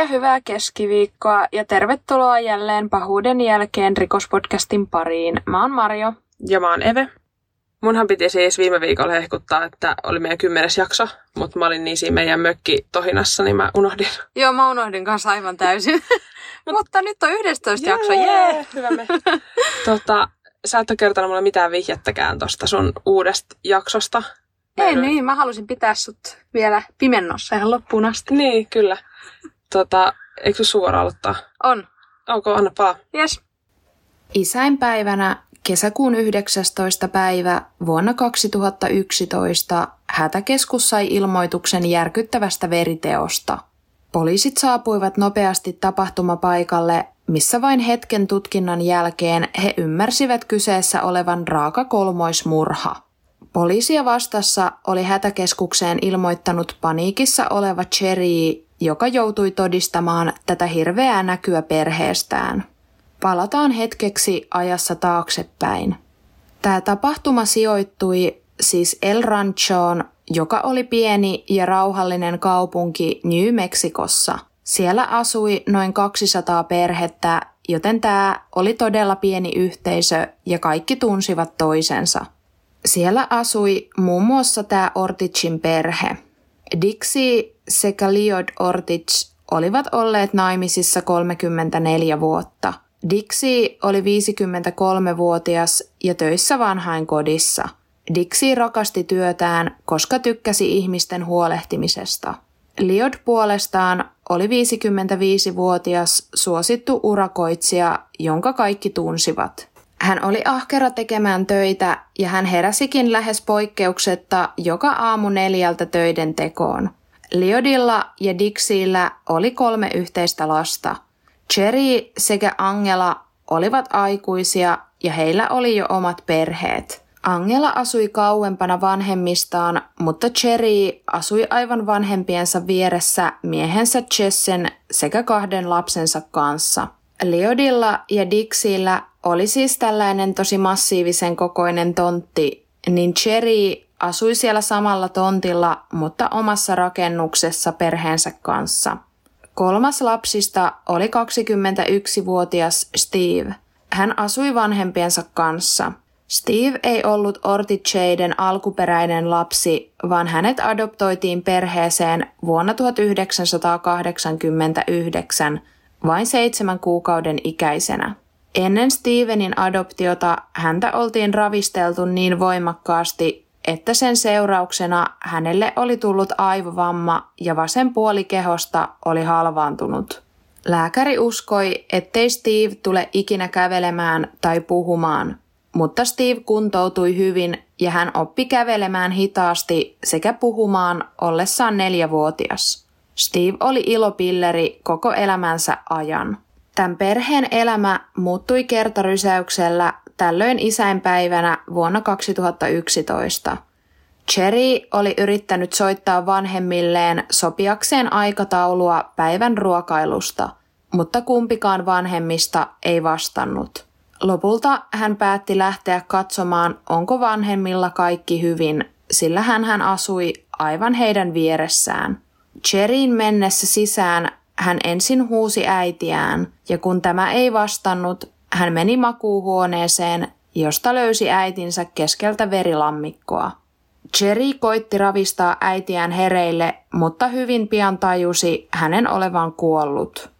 Ja hyvää keskiviikkoa ja tervetuloa jälleen pahuuden jälkeen rikospodcastin pariin. Mä oon Marjo. Ja mä oon Eve. Munhan piti siis viime viikolla hehkuttaa, että oli meidän kymmenes jakso, mutta mä olin niin siinä meidän mökki tohinassa, niin mä unohdin. Joo, mä unohdin kanssa aivan täysin. mutta nyt on 11 yeah, jakso, jee! Hyvä me. tota, sä et ole kertonut mulle mitään vihjettäkään tosta sun uudesta jaksosta. Ei niin, mä halusin pitää sut vielä pimennossa ihan loppuun asti. Niin, kyllä. Tota, eikö sun vuoro aloittaa? On. Onko, anna palaa. Yes. Isäinpäivänä kesäkuun 19. päivä vuonna 2011 hätäkeskus sai ilmoituksen järkyttävästä veriteosta. Poliisit saapuivat nopeasti tapahtumapaikalle, missä vain hetken tutkinnan jälkeen he ymmärsivät kyseessä olevan raaka kolmoismurha. Poliisia vastassa oli hätäkeskukseen ilmoittanut paniikissa oleva Cherry, joka joutui todistamaan tätä hirveää näkyä perheestään. Palataan hetkeksi ajassa taaksepäin. Tämä tapahtuma sijoittui siis El Ranchoon, joka oli pieni ja rauhallinen kaupunki New Mexicossa. Siellä asui noin 200 perhettä, joten tämä oli todella pieni yhteisö ja kaikki tunsivat toisensa. Siellä asui muun muassa tämä Orticin perhe. Dixie sekä Liod Ortic olivat olleet naimisissa 34 vuotta. Dixie oli 53-vuotias ja töissä vanhainkodissa. Dixie rakasti työtään, koska tykkäsi ihmisten huolehtimisesta. Liod puolestaan oli 55-vuotias suosittu urakoitsija, jonka kaikki tunsivat. Hän oli ahkera tekemään töitä ja hän heräsikin lähes poikkeuksetta joka aamu neljältä töiden tekoon. Liodilla ja Dixillä oli kolme yhteistä lasta. Cherry sekä Angela olivat aikuisia ja heillä oli jo omat perheet. Angela asui kauempana vanhemmistaan, mutta Cherry asui aivan vanhempiensa vieressä miehensä Chessen sekä kahden lapsensa kanssa. Liodilla ja Dixillä oli siis tällainen tosi massiivisen kokoinen tontti, niin Cherry asui siellä samalla tontilla, mutta omassa rakennuksessa perheensä kanssa. Kolmas lapsista oli 21-vuotias Steve. Hän asui vanhempiensa kanssa. Steve ei ollut Orticheiden alkuperäinen lapsi, vaan hänet adoptoitiin perheeseen vuonna 1989 vain seitsemän kuukauden ikäisenä. Ennen Stevenin adoptiota häntä oltiin ravisteltu niin voimakkaasti, että sen seurauksena hänelle oli tullut aivovamma ja vasen puoli kehosta oli halvaantunut. Lääkäri uskoi, ettei Steve tule ikinä kävelemään tai puhumaan, mutta Steve kuntoutui hyvin ja hän oppi kävelemään hitaasti sekä puhumaan ollessaan neljävuotias. Steve oli ilopilleri koko elämänsä ajan. Tämän perheen elämä muuttui kertarysäyksellä tällöin isäinpäivänä vuonna 2011. Cherry oli yrittänyt soittaa vanhemmilleen sopiakseen aikataulua päivän ruokailusta, mutta kumpikaan vanhemmista ei vastannut. Lopulta hän päätti lähteä katsomaan, onko vanhemmilla kaikki hyvin, sillä hän, hän asui aivan heidän vieressään. Cherryin mennessä sisään hän ensin huusi äitiään, ja kun tämä ei vastannut, hän meni makuuhuoneeseen, josta löysi äitinsä keskeltä verilammikkoa. Jerry koitti ravistaa äitiään hereille, mutta hyvin pian tajusi hänen olevan kuollut.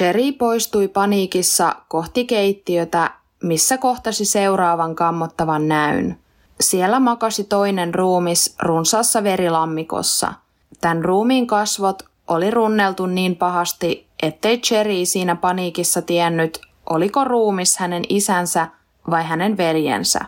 Jerry poistui paniikissa kohti keittiötä, missä kohtasi seuraavan kammottavan näyn. Siellä makasi toinen ruumis runsaassa verilammikossa. Tämän ruumiin kasvot oli runneltu niin pahasti, ettei Cherry siinä paniikissa tiennyt, oliko ruumis hänen isänsä vai hänen veljensä.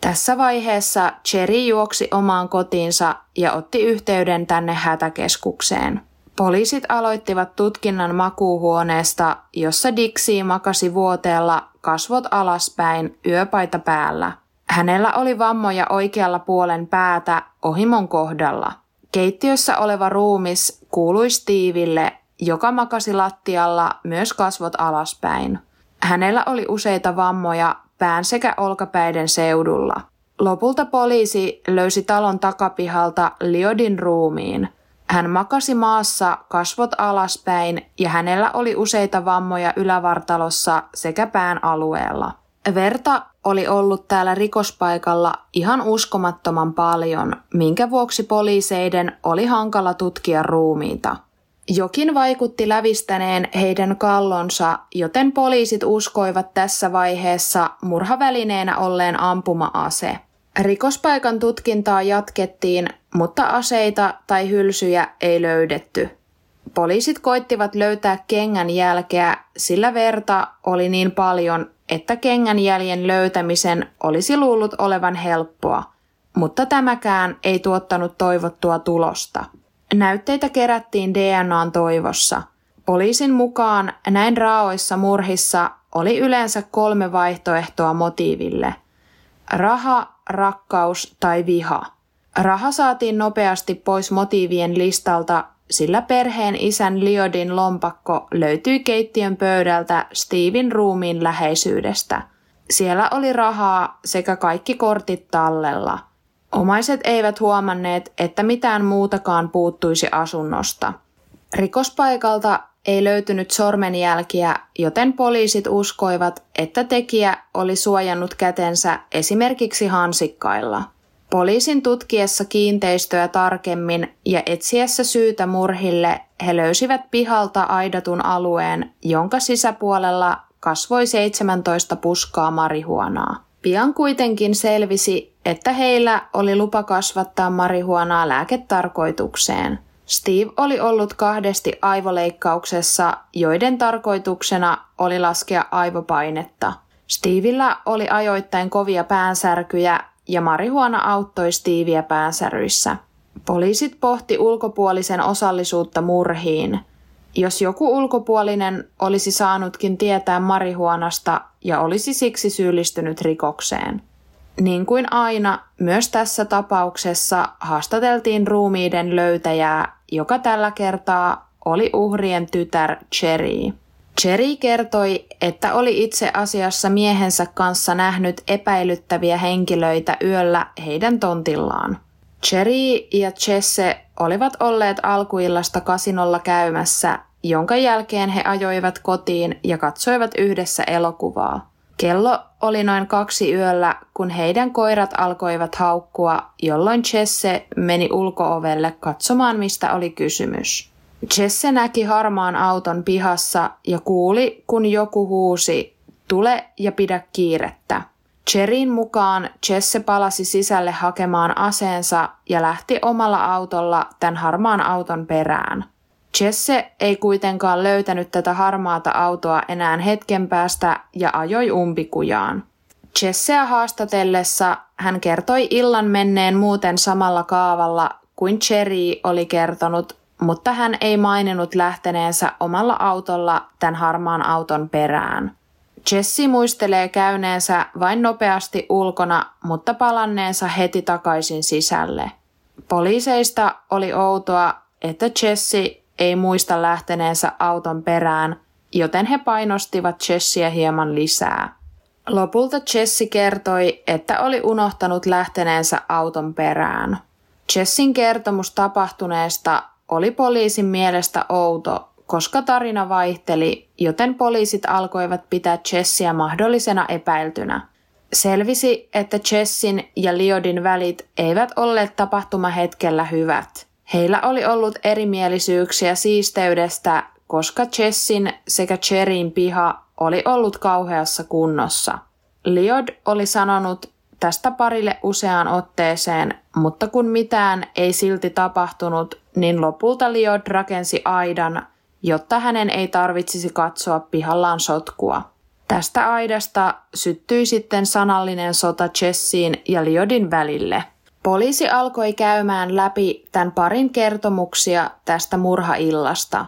Tässä vaiheessa Cherry juoksi omaan kotiinsa ja otti yhteyden tänne hätäkeskukseen. Poliisit aloittivat tutkinnan makuuhuoneesta, jossa Dixie makasi vuoteella kasvot alaspäin yöpaita päällä. Hänellä oli vammoja oikealla puolen päätä ohimon kohdalla – Keittiössä oleva ruumis kuului Steveille, joka makasi lattialla myös kasvot alaspäin. Hänellä oli useita vammoja pään sekä olkapäiden seudulla. Lopulta poliisi löysi talon takapihalta Liodin ruumiin. Hän makasi maassa kasvot alaspäin ja hänellä oli useita vammoja ylävartalossa sekä pään alueella. Verta oli ollut täällä rikospaikalla ihan uskomattoman paljon, minkä vuoksi poliiseiden oli hankala tutkia ruumiita. Jokin vaikutti lävistäneen heidän kallonsa, joten poliisit uskoivat tässä vaiheessa murhavälineenä olleen ampuma-ase. Rikospaikan tutkintaa jatkettiin, mutta aseita tai hylsyjä ei löydetty. Poliisit koittivat löytää kengän jälkeä, sillä verta oli niin paljon, että kengän jäljen löytämisen olisi luullut olevan helppoa, mutta tämäkään ei tuottanut toivottua tulosta. Näytteitä kerättiin DNAn toivossa. Poliisin mukaan näin raaoissa murhissa oli yleensä kolme vaihtoehtoa motiiville. Raha, rakkaus tai viha. Raha saatiin nopeasti pois motiivien listalta, sillä perheen isän Liodin lompakko löytyi keittiön pöydältä Steven ruumiin läheisyydestä. Siellä oli rahaa sekä kaikki kortit tallella – Omaiset eivät huomanneet, että mitään muutakaan puuttuisi asunnosta. Rikospaikalta ei löytynyt sormenjälkiä, joten poliisit uskoivat, että tekijä oli suojannut kätensä esimerkiksi hansikkailla. Poliisin tutkiessa kiinteistöä tarkemmin ja etsiessä syytä murhille he löysivät pihalta aidatun alueen, jonka sisäpuolella kasvoi 17 puskaa marihuonaa. Pian kuitenkin selvisi, että heillä oli lupa kasvattaa marihuonaa lääketarkoitukseen. Steve oli ollut kahdesti aivoleikkauksessa, joiden tarkoituksena oli laskea aivopainetta. Stevillä oli ajoittain kovia päänsärkyjä ja marihuona auttoi Stevia päänsäryissä. Poliisit pohti ulkopuolisen osallisuutta murhiin. Jos joku ulkopuolinen olisi saanutkin tietää marihuonasta ja olisi siksi syyllistynyt rikokseen – niin kuin aina, myös tässä tapauksessa haastateltiin ruumiiden löytäjää, joka tällä kertaa oli uhrien tytär Cherry. Cherry kertoi, että oli itse asiassa miehensä kanssa nähnyt epäilyttäviä henkilöitä yöllä heidän tontillaan. Cherry ja Chesse olivat olleet alkuillasta kasinolla käymässä, jonka jälkeen he ajoivat kotiin ja katsoivat yhdessä elokuvaa. Kello oli noin kaksi yöllä, kun heidän koirat alkoivat haukkua, jolloin Jesse meni ulkoovelle katsomaan, mistä oli kysymys. Jesse näki harmaan auton pihassa ja kuuli, kun joku huusi, tule ja pidä kiirettä. Cherin mukaan Jesse palasi sisälle hakemaan aseensa ja lähti omalla autolla tämän harmaan auton perään. Jesse ei kuitenkaan löytänyt tätä harmaata autoa enää hetken päästä ja ajoi umpikujaan. Jesseä haastatellessa hän kertoi illan menneen muuten samalla kaavalla kuin Cherry oli kertonut, mutta hän ei maininnut lähteneensä omalla autolla tämän harmaan auton perään. Jesse muistelee käyneensä vain nopeasti ulkona, mutta palanneensa heti takaisin sisälle. Poliiseista oli outoa, että Jesse ei muista lähteneensä auton perään, joten he painostivat Jessia hieman lisää. Lopulta Jessi kertoi, että oli unohtanut lähteneensä auton perään. Jessin kertomus tapahtuneesta oli poliisin mielestä outo, koska tarina vaihteli, joten poliisit alkoivat pitää Jessia mahdollisena epäiltynä. Selvisi, että Jessin ja Liodin välit eivät olleet tapahtumahetkellä hyvät. Heillä oli ollut erimielisyyksiä siisteydestä, koska Jessin sekä Cherin piha oli ollut kauheassa kunnossa. Liod oli sanonut tästä parille useaan otteeseen, mutta kun mitään ei silti tapahtunut, niin lopulta Liod rakensi aidan, jotta hänen ei tarvitsisi katsoa pihallaan sotkua. Tästä aidasta syttyi sitten sanallinen sota Chessiin ja Liodin välille – Poliisi alkoi käymään läpi tämän parin kertomuksia tästä murhaillasta.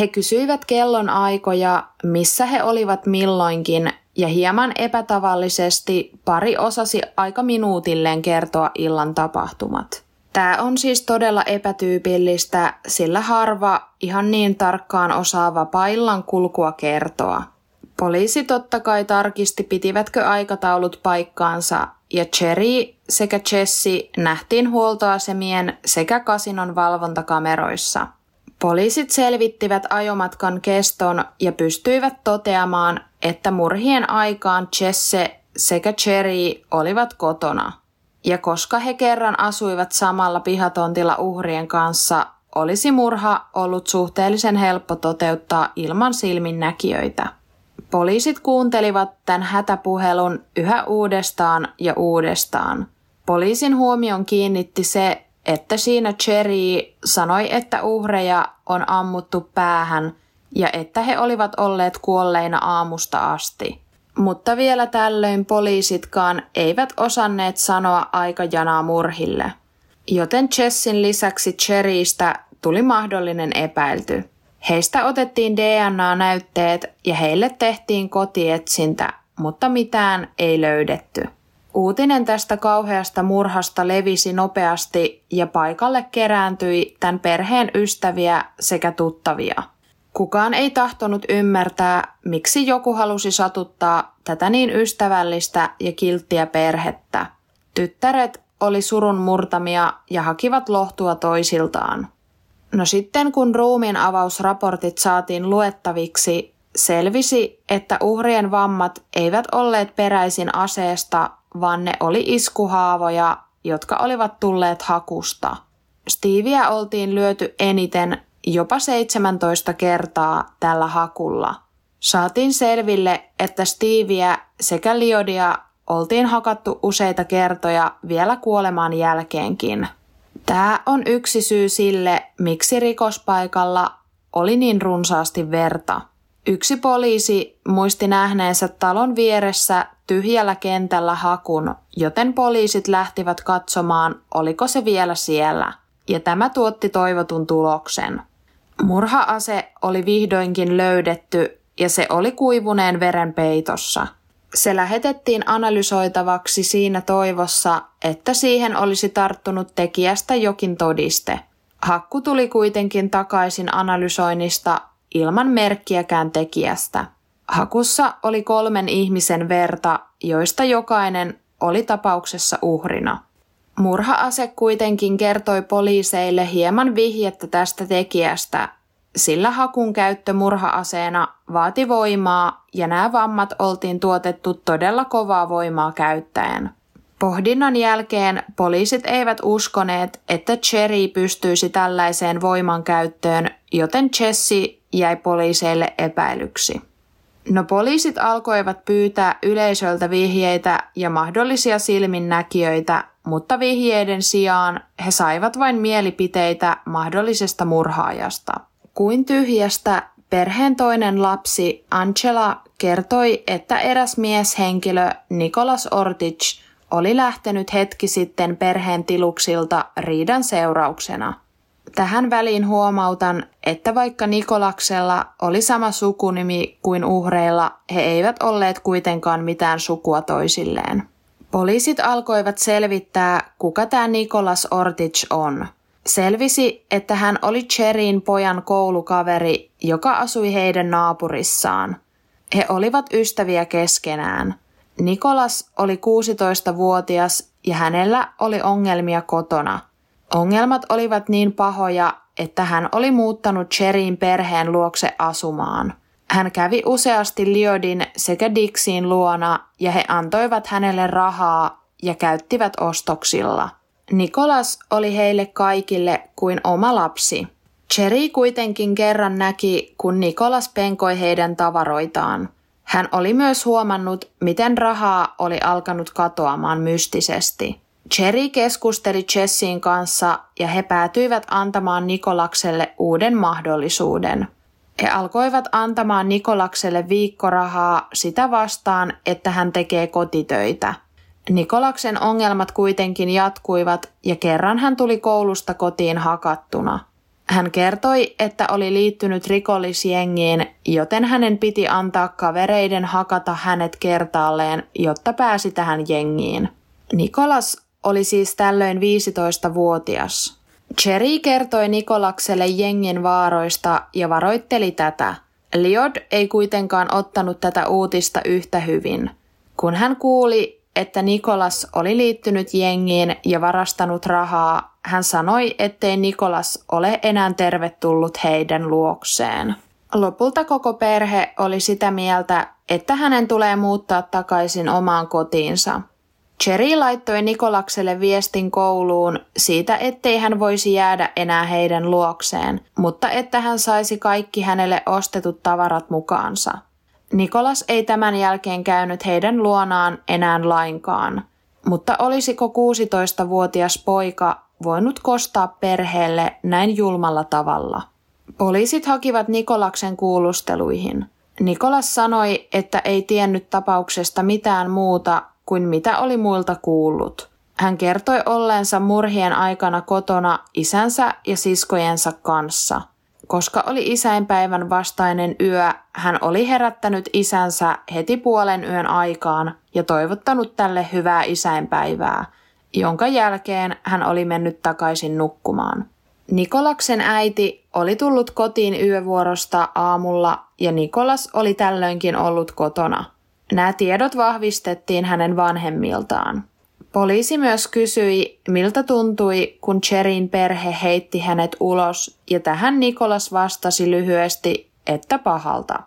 He kysyivät kellon aikoja, missä he olivat milloinkin, ja hieman epätavallisesti pari osasi aika minuutilleen kertoa illan tapahtumat. Tämä on siis todella epätyypillistä, sillä harva ihan niin tarkkaan osaava paillan kulkua kertoa. Poliisi totta kai tarkisti, pitivätkö aikataulut paikkaansa, ja Cherry sekä Jesse nähtiin huoltoasemien sekä kasinon valvontakameroissa. Poliisit selvittivät ajomatkan keston ja pystyivät toteamaan, että murhien aikaan Jesse sekä Cherry olivat kotona. Ja koska he kerran asuivat samalla pihatontilla uhrien kanssa, olisi murha ollut suhteellisen helppo toteuttaa ilman silminnäkijöitä. Poliisit kuuntelivat tämän hätäpuhelun yhä uudestaan ja uudestaan. Poliisin huomion kiinnitti se, että siinä Cherry sanoi, että uhreja on ammuttu päähän ja että he olivat olleet kuolleina aamusta asti. Mutta vielä tällöin poliisitkaan eivät osanneet sanoa aikajanaa murhille. Joten Jessin lisäksi Cherrystä tuli mahdollinen epäilty. Heistä otettiin DNA-näytteet ja heille tehtiin kotietsintä, mutta mitään ei löydetty. Uutinen tästä kauheasta murhasta levisi nopeasti ja paikalle kerääntyi tämän perheen ystäviä sekä tuttavia. Kukaan ei tahtonut ymmärtää, miksi joku halusi satuttaa tätä niin ystävällistä ja kilttiä perhettä. Tyttäret oli surun murtamia ja hakivat lohtua toisiltaan. No sitten kun ruumiin avausraportit saatiin luettaviksi, selvisi, että uhrien vammat eivät olleet peräisin aseesta, vaan ne oli iskuhaavoja, jotka olivat tulleet hakusta. Steveä oltiin lyöty eniten jopa 17 kertaa tällä hakulla. Saatiin selville, että Steveä sekä Liodia oltiin hakattu useita kertoja vielä kuoleman jälkeenkin. Tämä on yksi syy sille, miksi rikospaikalla oli niin runsaasti verta. Yksi poliisi muisti nähneensä talon vieressä tyhjällä kentällä hakun, joten poliisit lähtivät katsomaan, oliko se vielä siellä. Ja tämä tuotti toivotun tuloksen. Murhaase oli vihdoinkin löydetty ja se oli kuivuneen veren peitossa – se lähetettiin analysoitavaksi siinä toivossa, että siihen olisi tarttunut tekijästä jokin todiste. Hakku tuli kuitenkin takaisin analysoinnista ilman merkkiäkään tekijästä. Hakussa oli kolmen ihmisen verta, joista jokainen oli tapauksessa uhrina. Murhaase kuitenkin kertoi poliiseille hieman vihjettä tästä tekijästä, sillä hakun käyttö murhaaseena vaati voimaa ja nämä vammat oltiin tuotettu todella kovaa voimaa käyttäen. Pohdinnan jälkeen poliisit eivät uskoneet, että Cherry pystyisi tällaiseen voimankäyttöön, joten Jesse jäi poliiseille epäilyksi. No poliisit alkoivat pyytää yleisöltä vihjeitä ja mahdollisia silminnäkijöitä, mutta vihjeiden sijaan he saivat vain mielipiteitä mahdollisesta murhaajasta. Kuin tyhjästä perheen toinen lapsi Angela kertoi, että eräs mieshenkilö Nikolas Ortic oli lähtenyt hetki sitten perheen tiluksilta riidan seurauksena. Tähän väliin huomautan, että vaikka Nikolaksella oli sama sukunimi kuin uhreilla, he eivät olleet kuitenkaan mitään sukua toisilleen. Poliisit alkoivat selvittää, kuka tämä Nikolas Ortic on – Selvisi, että hän oli Cherin pojan koulukaveri, joka asui heidän naapurissaan. He olivat ystäviä keskenään. Nikolas oli 16-vuotias ja hänellä oli ongelmia kotona. Ongelmat olivat niin pahoja, että hän oli muuttanut Cherin perheen luokse asumaan. Hän kävi useasti Liodin sekä Dixin luona ja he antoivat hänelle rahaa ja käyttivät ostoksilla – Nikolas oli heille kaikille kuin oma lapsi. Cherry kuitenkin kerran näki, kun Nikolas penkoi heidän tavaroitaan. Hän oli myös huomannut, miten rahaa oli alkanut katoamaan mystisesti. Cherry keskusteli Jessin kanssa ja he päätyivät antamaan Nikolakselle uuden mahdollisuuden. He alkoivat antamaan Nikolakselle viikkorahaa sitä vastaan, että hän tekee kotitöitä – Nikolaksen ongelmat kuitenkin jatkuivat ja kerran hän tuli koulusta kotiin hakattuna. Hän kertoi, että oli liittynyt rikollisjengiin, joten hänen piti antaa kavereiden hakata hänet kertaalleen, jotta pääsi tähän jengiin. Nikolas oli siis tällöin 15-vuotias. Cherry kertoi Nikolakselle jengin vaaroista ja varoitteli tätä. Liod ei kuitenkaan ottanut tätä uutista yhtä hyvin. Kun hän kuuli, että Nikolas oli liittynyt jengiin ja varastanut rahaa, hän sanoi, ettei Nikolas ole enää tervetullut heidän luokseen. Lopulta koko perhe oli sitä mieltä, että hänen tulee muuttaa takaisin omaan kotiinsa. Cherry laittoi Nikolakselle viestin kouluun siitä, ettei hän voisi jäädä enää heidän luokseen, mutta että hän saisi kaikki hänelle ostetut tavarat mukaansa. Nikolas ei tämän jälkeen käynyt heidän luonaan enää lainkaan, mutta olisiko 16-vuotias poika voinut kostaa perheelle näin julmalla tavalla? Poliisit hakivat Nikolaksen kuulusteluihin. Nikolas sanoi, että ei tiennyt tapauksesta mitään muuta kuin mitä oli muilta kuullut. Hän kertoi olleensa murhien aikana kotona isänsä ja siskojensa kanssa. Koska oli isäinpäivän vastainen yö, hän oli herättänyt isänsä heti puolen yön aikaan ja toivottanut tälle hyvää isäinpäivää, jonka jälkeen hän oli mennyt takaisin nukkumaan. Nikolaksen äiti oli tullut kotiin yövuorosta aamulla ja Nikolas oli tällöinkin ollut kotona – Nämä tiedot vahvistettiin hänen vanhemmiltaan. Poliisi myös kysyi, miltä tuntui, kun Cherin perhe heitti hänet ulos, ja tähän Nikolas vastasi lyhyesti, että pahalta.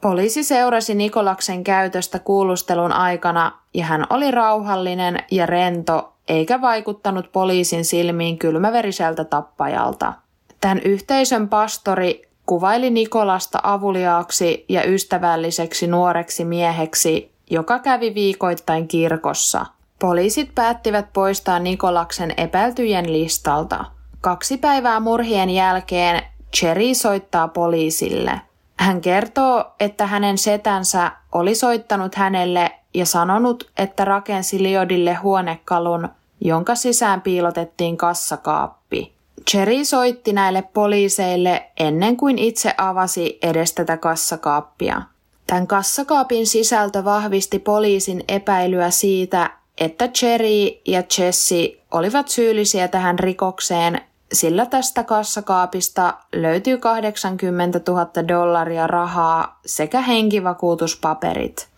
Poliisi seurasi Nikolaksen käytöstä kuulustelun aikana, ja hän oli rauhallinen ja rento, eikä vaikuttanut poliisin silmiin kylmäveriseltä tappajalta. Tämän yhteisön pastori kuvaili Nikolasta avuliaaksi ja ystävälliseksi nuoreksi mieheksi, joka kävi viikoittain kirkossa. Poliisit päättivät poistaa Nikolaksen epäiltyjen listalta. Kaksi päivää murhien jälkeen Cherry soittaa poliisille. Hän kertoo, että hänen setänsä oli soittanut hänelle ja sanonut, että rakensi Liodille huonekalun, jonka sisään piilotettiin kassakaappi. Cherry soitti näille poliiseille ennen kuin itse avasi edes tätä kassakaappia. Tämän kassakaapin sisältö vahvisti poliisin epäilyä siitä, että Cherry ja Jesse olivat syyllisiä tähän rikokseen, sillä tästä kassakaapista löytyy 80 000 dollaria rahaa sekä henkivakuutuspaperit.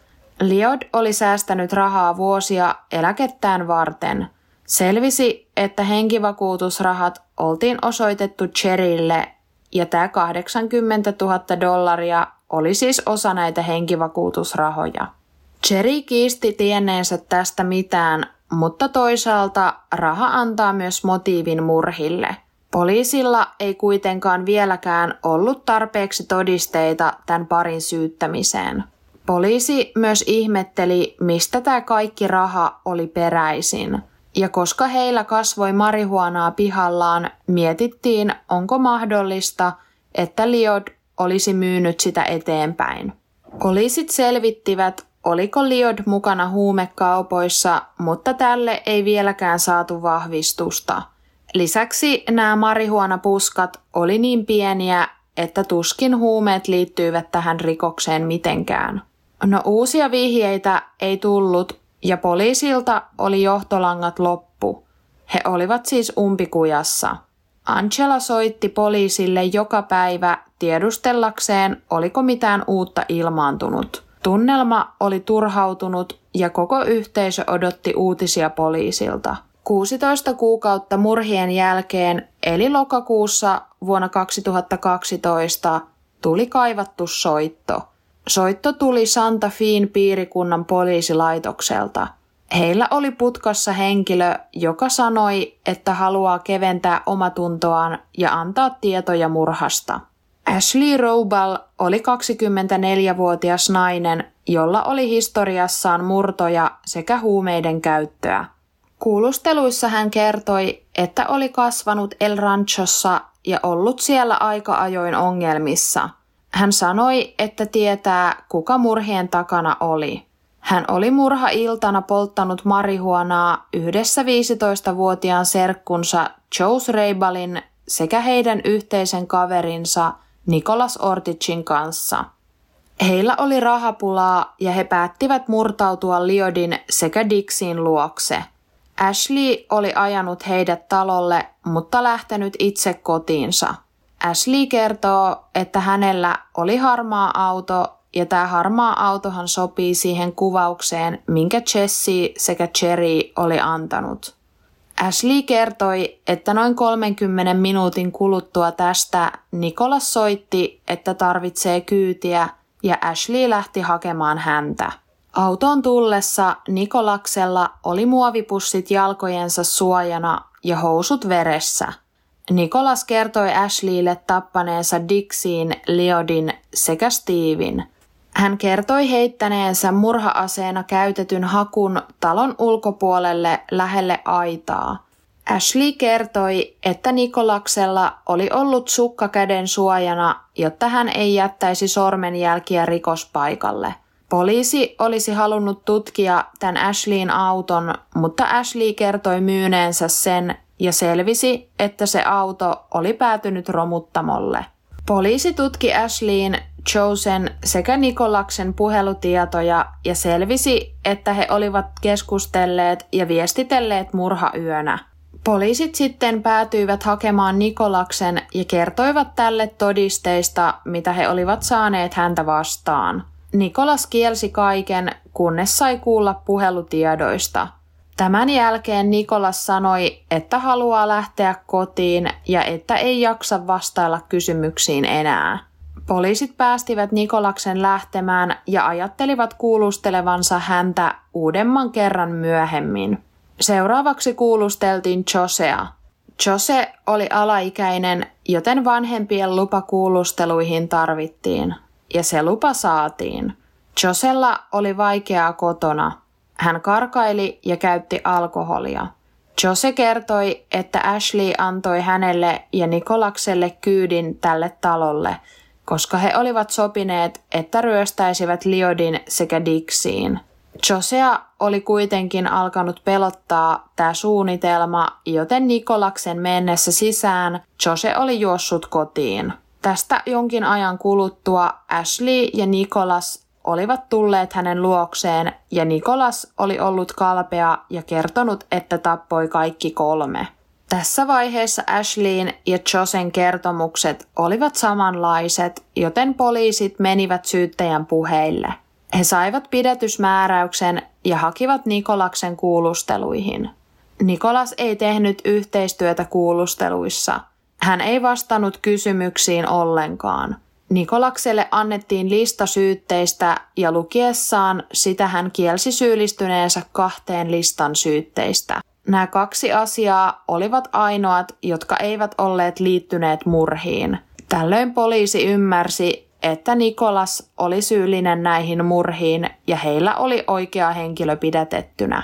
Liod oli säästänyt rahaa vuosia eläkettään varten – Selvisi, että henkivakuutusrahat oltiin osoitettu Cherille ja tämä 80 000 dollaria oli siis osa näitä henkivakuutusrahoja. Cherry kiisti tienneensä tästä mitään, mutta toisaalta raha antaa myös motiivin murhille. Poliisilla ei kuitenkaan vieläkään ollut tarpeeksi todisteita tämän parin syyttämiseen. Poliisi myös ihmetteli, mistä tämä kaikki raha oli peräisin – ja koska heillä kasvoi marihuonaa pihallaan, mietittiin, onko mahdollista, että Liod olisi myynyt sitä eteenpäin. Poliisit selvittivät, oliko Liod mukana huumekaupoissa, mutta tälle ei vieläkään saatu vahvistusta. Lisäksi nämä marihuonapuskat oli niin pieniä, että tuskin huumeet liittyivät tähän rikokseen mitenkään. No uusia vihjeitä ei tullut, ja poliisilta oli johtolangat loppu. He olivat siis umpikujassa. Angela soitti poliisille joka päivä tiedustellakseen, oliko mitään uutta ilmaantunut. Tunnelma oli turhautunut ja koko yhteisö odotti uutisia poliisilta. 16 kuukautta murhien jälkeen, eli lokakuussa vuonna 2012, tuli kaivattu soitto – Soitto tuli Santa Fiin piirikunnan poliisilaitokselta. Heillä oli putkassa henkilö, joka sanoi, että haluaa keventää omatuntoaan ja antaa tietoja murhasta. Ashley Roubal oli 24-vuotias nainen, jolla oli historiassaan murtoja sekä huumeiden käyttöä. Kuulusteluissa hän kertoi, että oli kasvanut El Ranchossa ja ollut siellä aika ajoin ongelmissa – hän sanoi, että tietää, kuka murhien takana oli. Hän oli murha-iltana polttanut marihuonaa yhdessä 15-vuotiaan serkkunsa Joe Reibalin sekä heidän yhteisen kaverinsa Nikolas Orticin kanssa. Heillä oli rahapulaa ja he päättivät murtautua Liodin sekä Dixin luokse. Ashley oli ajanut heidät talolle, mutta lähtenyt itse kotiinsa – Ashley kertoo, että hänellä oli harmaa auto ja tämä harmaa autohan sopii siihen kuvaukseen, minkä Jesse sekä Cherry oli antanut. Ashley kertoi, että noin 30 minuutin kuluttua tästä Nikolas soitti, että tarvitsee kyytiä ja Ashley lähti hakemaan häntä. Autoon tullessa Nikolaksella oli muovipussit jalkojensa suojana ja housut veressä. Nikolas kertoi Ashleylle tappaneensa Dixin, Liodin sekä Steven. Hän kertoi heittäneensä murhaaseena käytetyn hakun talon ulkopuolelle lähelle aitaa. Ashley kertoi, että Nikolaksella oli ollut sukka käden suojana, jotta hän ei jättäisi sormenjälkiä rikospaikalle. Poliisi olisi halunnut tutkia tämän Ashleyin auton, mutta Ashley kertoi myyneensä sen ja selvisi, että se auto oli päätynyt romuttamolle. Poliisi tutki Ashleyin, Josen sekä Nikolaksen puhelutietoja ja selvisi, että he olivat keskustelleet ja viestitelleet murhayönä. Poliisit sitten päätyivät hakemaan Nikolaksen ja kertoivat tälle todisteista, mitä he olivat saaneet häntä vastaan. Nikolas kielsi kaiken, kunnes sai kuulla puhelutiedoista. Tämän jälkeen Nikolas sanoi, että haluaa lähteä kotiin ja että ei jaksa vastailla kysymyksiin enää. Poliisit päästivät Nikolaksen lähtemään ja ajattelivat kuulustelevansa häntä uudemman kerran myöhemmin. Seuraavaksi kuulusteltiin Josea. Jose oli alaikäinen, joten vanhempien lupa kuulusteluihin tarvittiin ja se lupa saatiin. Josella oli vaikeaa kotona. Hän karkaili ja käytti alkoholia. Jose kertoi, että Ashley antoi hänelle ja Nikolakselle kyydin tälle talolle, koska he olivat sopineet, että ryöstäisivät Liodin sekä Dixiin. Josea oli kuitenkin alkanut pelottaa tämä suunnitelma, joten Nikolaksen mennessä sisään Jose oli juossut kotiin. Tästä jonkin ajan kuluttua Ashley ja Nikolas olivat tulleet hänen luokseen ja Nikolas oli ollut kalpea ja kertonut, että tappoi kaikki kolme. Tässä vaiheessa Ashleyin ja Josen kertomukset olivat samanlaiset, joten poliisit menivät syyttäjän puheille. He saivat pidätysmääräyksen ja hakivat Nikolaksen kuulusteluihin. Nikolas ei tehnyt yhteistyötä kuulusteluissa – hän ei vastannut kysymyksiin ollenkaan. Nikolakselle annettiin lista syytteistä ja lukiessaan sitä hän kielsi syyllistyneensä kahteen listan syytteistä. Nämä kaksi asiaa olivat ainoat, jotka eivät olleet liittyneet murhiin. Tällöin poliisi ymmärsi, että Nikolas oli syyllinen näihin murhiin ja heillä oli oikea henkilö pidätettynä.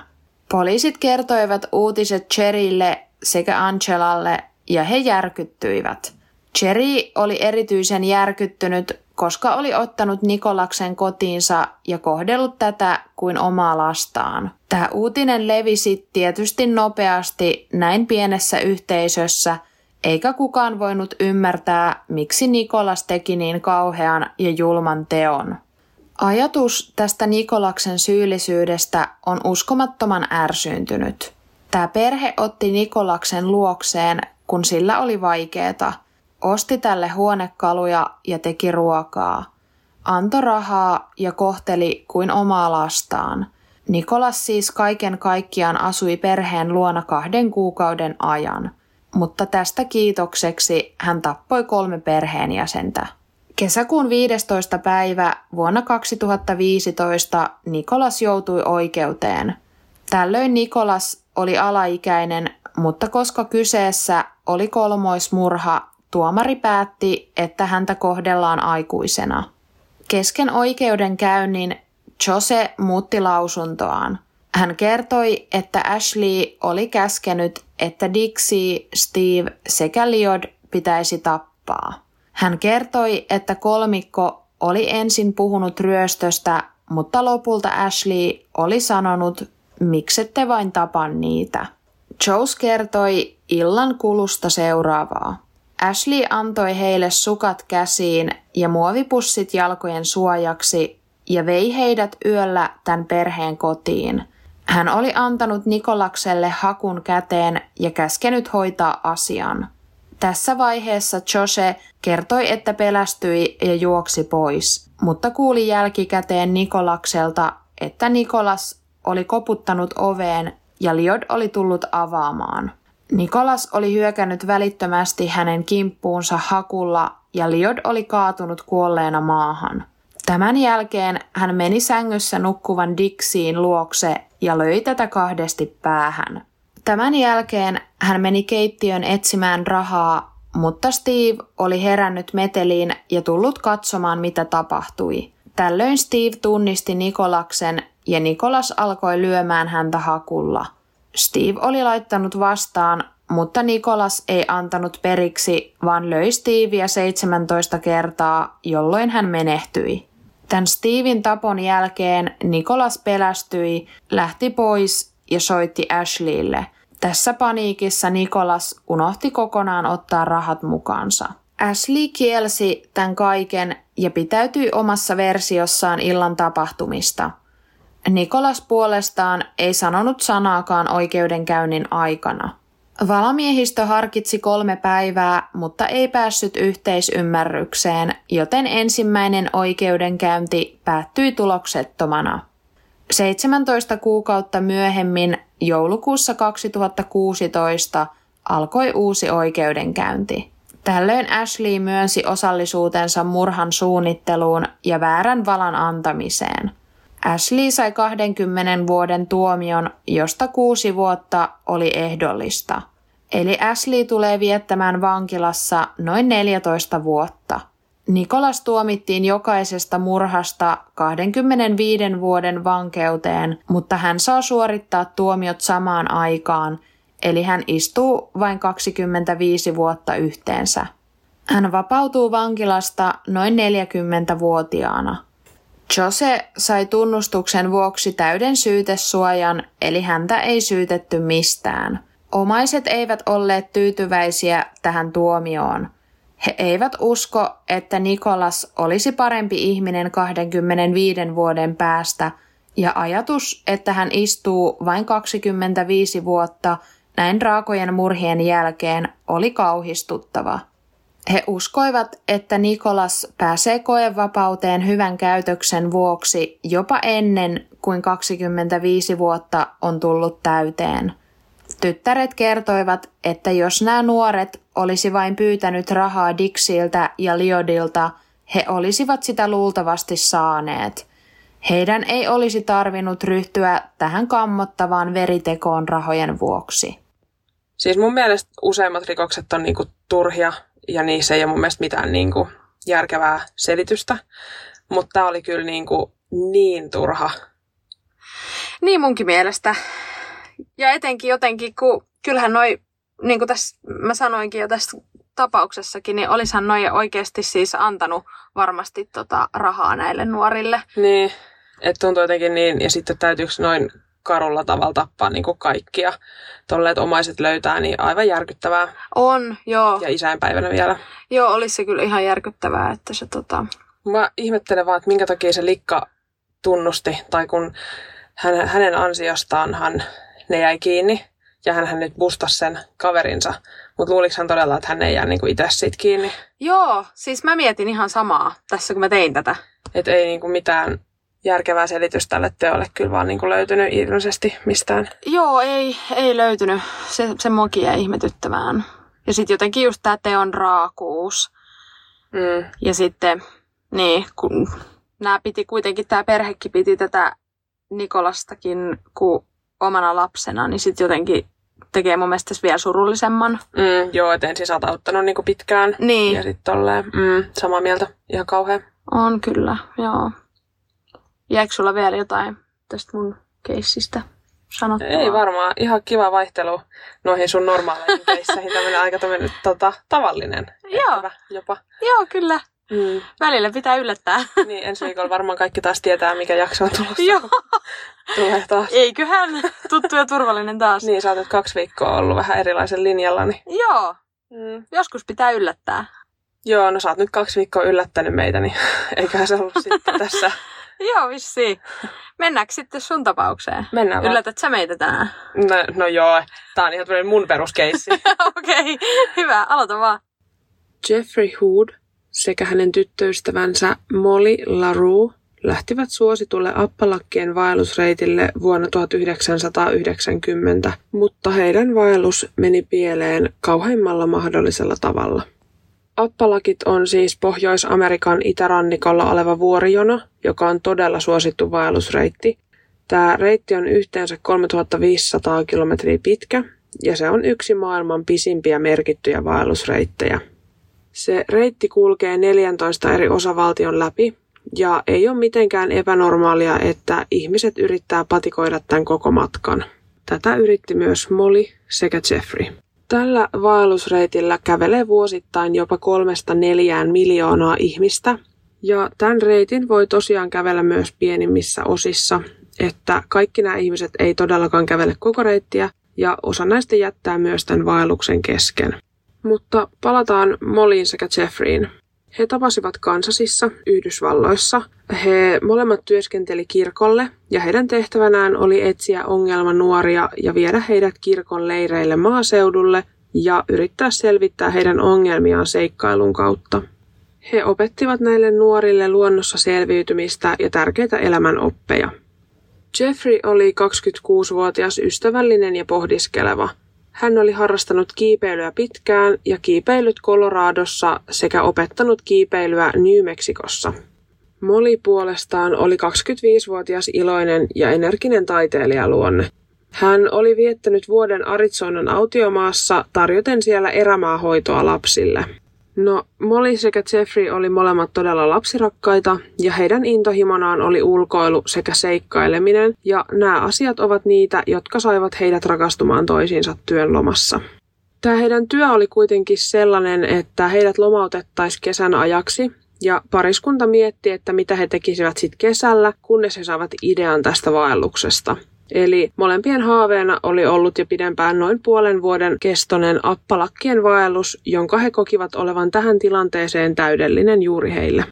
Poliisit kertoivat uutiset Cherille sekä Angelalle ja he järkyttyivät. Cherry oli erityisen järkyttynyt, koska oli ottanut Nikolaksen kotiinsa ja kohdellut tätä kuin omaa lastaan. Tämä uutinen levisi tietysti nopeasti näin pienessä yhteisössä, eikä kukaan voinut ymmärtää, miksi Nikolas teki niin kauhean ja julman teon. Ajatus tästä Nikolaksen syyllisyydestä on uskomattoman ärsyyntynyt. Tämä perhe otti Nikolaksen luokseen kun sillä oli vaikeeta, osti tälle huonekaluja ja teki ruokaa. Anto rahaa ja kohteli kuin omaa lastaan. Nikolas siis kaiken kaikkiaan asui perheen luona kahden kuukauden ajan, mutta tästä kiitokseksi hän tappoi kolme perheenjäsentä. Kesäkuun 15. päivä vuonna 2015 Nikolas joutui oikeuteen. Tällöin Nikolas oli alaikäinen, mutta koska kyseessä oli kolmoismurha, tuomari päätti, että häntä kohdellaan aikuisena. Kesken oikeudenkäynnin Jose muutti lausuntoaan. Hän kertoi, että Ashley oli käskenyt, että Dixie, Steve sekä Liod pitäisi tappaa. Hän kertoi, että kolmikko oli ensin puhunut ryöstöstä, mutta lopulta Ashley oli sanonut, miksette vain tapan niitä. Joes kertoi illan kulusta seuraavaa. Ashley antoi heille sukat käsiin ja muovipussit jalkojen suojaksi ja vei heidät yöllä tämän perheen kotiin. Hän oli antanut Nikolakselle hakun käteen ja käskenyt hoitaa asian. Tässä vaiheessa Jose kertoi, että pelästyi ja juoksi pois, mutta kuuli jälkikäteen Nikolakselta, että Nikolas oli koputtanut oveen ja Liod oli tullut avaamaan. Nikolas oli hyökännyt välittömästi hänen kimppuunsa hakulla ja Liod oli kaatunut kuolleena maahan. Tämän jälkeen hän meni sängyssä nukkuvan Dixiin luokse ja löi tätä kahdesti päähän. Tämän jälkeen hän meni keittiön etsimään rahaa, mutta Steve oli herännyt meteliin ja tullut katsomaan, mitä tapahtui. Tällöin Steve tunnisti Nikolaksen ja Nikolas alkoi lyömään häntä hakulla. Steve oli laittanut vastaan, mutta Nikolas ei antanut periksi, vaan löi Stevea 17 kertaa, jolloin hän menehtyi. Tämän Steven tapon jälkeen Nikolas pelästyi, lähti pois ja soitti Ashleylle. Tässä paniikissa Nikolas unohti kokonaan ottaa rahat mukaansa. Ashley kielsi tämän kaiken ja pitäytyi omassa versiossaan illan tapahtumista. Nikolas puolestaan ei sanonut sanaakaan oikeudenkäynnin aikana. Valamiehistö harkitsi kolme päivää, mutta ei päässyt yhteisymmärrykseen, joten ensimmäinen oikeudenkäynti päättyi tuloksettomana. 17 kuukautta myöhemmin, joulukuussa 2016, alkoi uusi oikeudenkäynti. Tällöin Ashley myönsi osallisuutensa murhan suunnitteluun ja väärän valan antamiseen. Ashley sai 20 vuoden tuomion, josta kuusi vuotta oli ehdollista. Eli Ashley tulee viettämään vankilassa noin 14 vuotta. Nikolas tuomittiin jokaisesta murhasta 25 vuoden vankeuteen, mutta hän saa suorittaa tuomiot samaan aikaan, eli hän istuu vain 25 vuotta yhteensä. Hän vapautuu vankilasta noin 40-vuotiaana. Jose sai tunnustuksen vuoksi täyden syytesuojan, eli häntä ei syytetty mistään. Omaiset eivät olleet tyytyväisiä tähän tuomioon. He eivät usko, että Nikolas olisi parempi ihminen 25 vuoden päästä, ja ajatus, että hän istuu vain 25 vuotta näin raakojen murhien jälkeen, oli kauhistuttava. He uskoivat, että Nikolas pääsee koevapauteen hyvän käytöksen vuoksi jopa ennen kuin 25 vuotta on tullut täyteen. Tyttäret kertoivat, että jos nämä nuoret olisi vain pyytänyt rahaa Dixiltä ja Liodilta, he olisivat sitä luultavasti saaneet. Heidän ei olisi tarvinnut ryhtyä tähän kammottavaan veritekoon rahojen vuoksi. Siis mun mielestä useimmat rikokset on niinku turhia ja niissä ei ole mun mielestä mitään niin kuin järkevää selitystä. Mutta tämä oli kyllä niin, kuin niin turha. Niin munkin mielestä. Ja etenkin jotenkin, kun kyllähän noi, niin kuin tässä mä sanoinkin jo tässä tapauksessakin, niin olisihan noi oikeasti siis antanut varmasti tota rahaa näille nuorille. Niin, että tuntuu jotenkin niin, ja sitten täytyykö noin karulla tavalla tappaa niin kuin kaikkia. Tolleet omaiset löytää, niin aivan järkyttävää. On, joo. Ja isänpäivänä vielä. Joo, olisi se kyllä ihan järkyttävää, että se tota... Mä ihmettelen vaan, että minkä takia se likka tunnusti, tai kun hän, hänen ansiostaanhan ne jäi kiinni, ja hän nyt bustasi sen kaverinsa. Mutta luuliko hän todella, että hän ei jää niinku itse siitä kiinni? Joo, siis mä mietin ihan samaa tässä, kun mä tein tätä. Että ei niinku mitään järkevää selitys tälle teolle kyllä vaan niin kuin löytynyt ilmeisesti mistään. Joo, ei, ei löytynyt. Se, se moki jäi ihmetyttämään. Ja sitten jotenkin just tämä teon raakuus. Mm. Ja sitten, niin, kun nämä piti kuitenkin, tämä perhekin piti tätä Nikolastakin kuin omana lapsena, niin sitten jotenkin tekee mun mielestä vielä surullisemman. Mm, joo, et ensin sä oot auttanut niinku pitkään. Niin. Ja sitten tolleen, mm, samaa mieltä, ihan kauhean. On kyllä, joo. Jääkö sulla vielä jotain tästä mun keissistä sanottavaa? Ei varmaan. Ihan kiva vaihtelu noihin sun normaaleihin keisseihin. Tämmöinen aika tämmöinen tota, tavallinen. Joo. Jopa. Joo, kyllä. Mm. Välillä pitää yllättää. Niin, ensi viikolla varmaan kaikki taas tietää, mikä jakso on tulossa. Joo. Tulee taas. Eiköhän tuttu ja turvallinen taas. niin, sä oot kaksi viikkoa ollut vähän erilaisen linjalla. Niin... Joo. Mm. Joskus pitää yllättää. Joo, no sä oot nyt kaksi viikkoa yllättänyt meitä, niin eiköhän se ollut sitten tässä Joo, vissi. Mennäänkö sitten sun tapaukseen? Mennään vaan. Yllätät sä meitä tänään? No, no joo, tää on ihan tämmöinen mun peruskeissi. Okei, okay. hyvä. Aloita vaan. Jeffrey Hood sekä hänen tyttöystävänsä Molly LaRue lähtivät suositulle Appalakkien vaellusreitille vuonna 1990, mutta heidän vaellus meni pieleen kauheimmalla mahdollisella tavalla. Appalakit on siis Pohjois-Amerikan itärannikolla oleva vuorijono, joka on todella suosittu vaellusreitti. Tämä reitti on yhteensä 3500 kilometriä pitkä ja se on yksi maailman pisimpiä merkittyjä vaellusreittejä. Se reitti kulkee 14 eri osavaltion läpi ja ei ole mitenkään epänormaalia, että ihmiset yrittää patikoida tämän koko matkan. Tätä yritti myös Molly sekä Jeffrey. Tällä vaellusreitillä kävelee vuosittain jopa kolmesta neljään miljoonaa ihmistä, ja tämän reitin voi tosiaan kävellä myös pienimmissä osissa, että kaikki nämä ihmiset ei todellakaan kävele koko reittiä, ja osa näistä jättää myös tämän vaelluksen kesken. Mutta palataan Molliin sekä Jeffreyin. He tapasivat Kansasissa, Yhdysvalloissa. He molemmat työskenteli kirkolle ja heidän tehtävänään oli etsiä ongelman nuoria ja viedä heidät kirkon leireille maaseudulle ja yrittää selvittää heidän ongelmiaan seikkailun kautta. He opettivat näille nuorille luonnossa selviytymistä ja tärkeitä elämän oppeja. Jeffrey oli 26-vuotias ystävällinen ja pohdiskeleva – hän oli harrastanut kiipeilyä pitkään ja kiipeilyt Coloradossa sekä opettanut kiipeilyä New Mexicossa. Molly puolestaan oli 25-vuotias iloinen ja energinen taiteilijaluonne. Hän oli viettänyt vuoden Arizonan autiomaassa tarjoten siellä erämaahoitoa lapsille. No, Molly sekä Jeffrey oli molemmat todella lapsirakkaita ja heidän intohimonaan oli ulkoilu sekä seikkaileminen. Ja nämä asiat ovat niitä, jotka saivat heidät rakastumaan toisiinsa työn lomassa. Tämä heidän työ oli kuitenkin sellainen, että heidät lomautettaisiin kesän ajaksi. Ja pariskunta mietti, että mitä he tekisivät sitten kesällä, kunnes he saavat idean tästä vaelluksesta – Eli molempien haaveena oli ollut jo pidempään noin puolen vuoden kestonen appalakkien vaellus, jonka he kokivat olevan tähän tilanteeseen täydellinen juuri heille.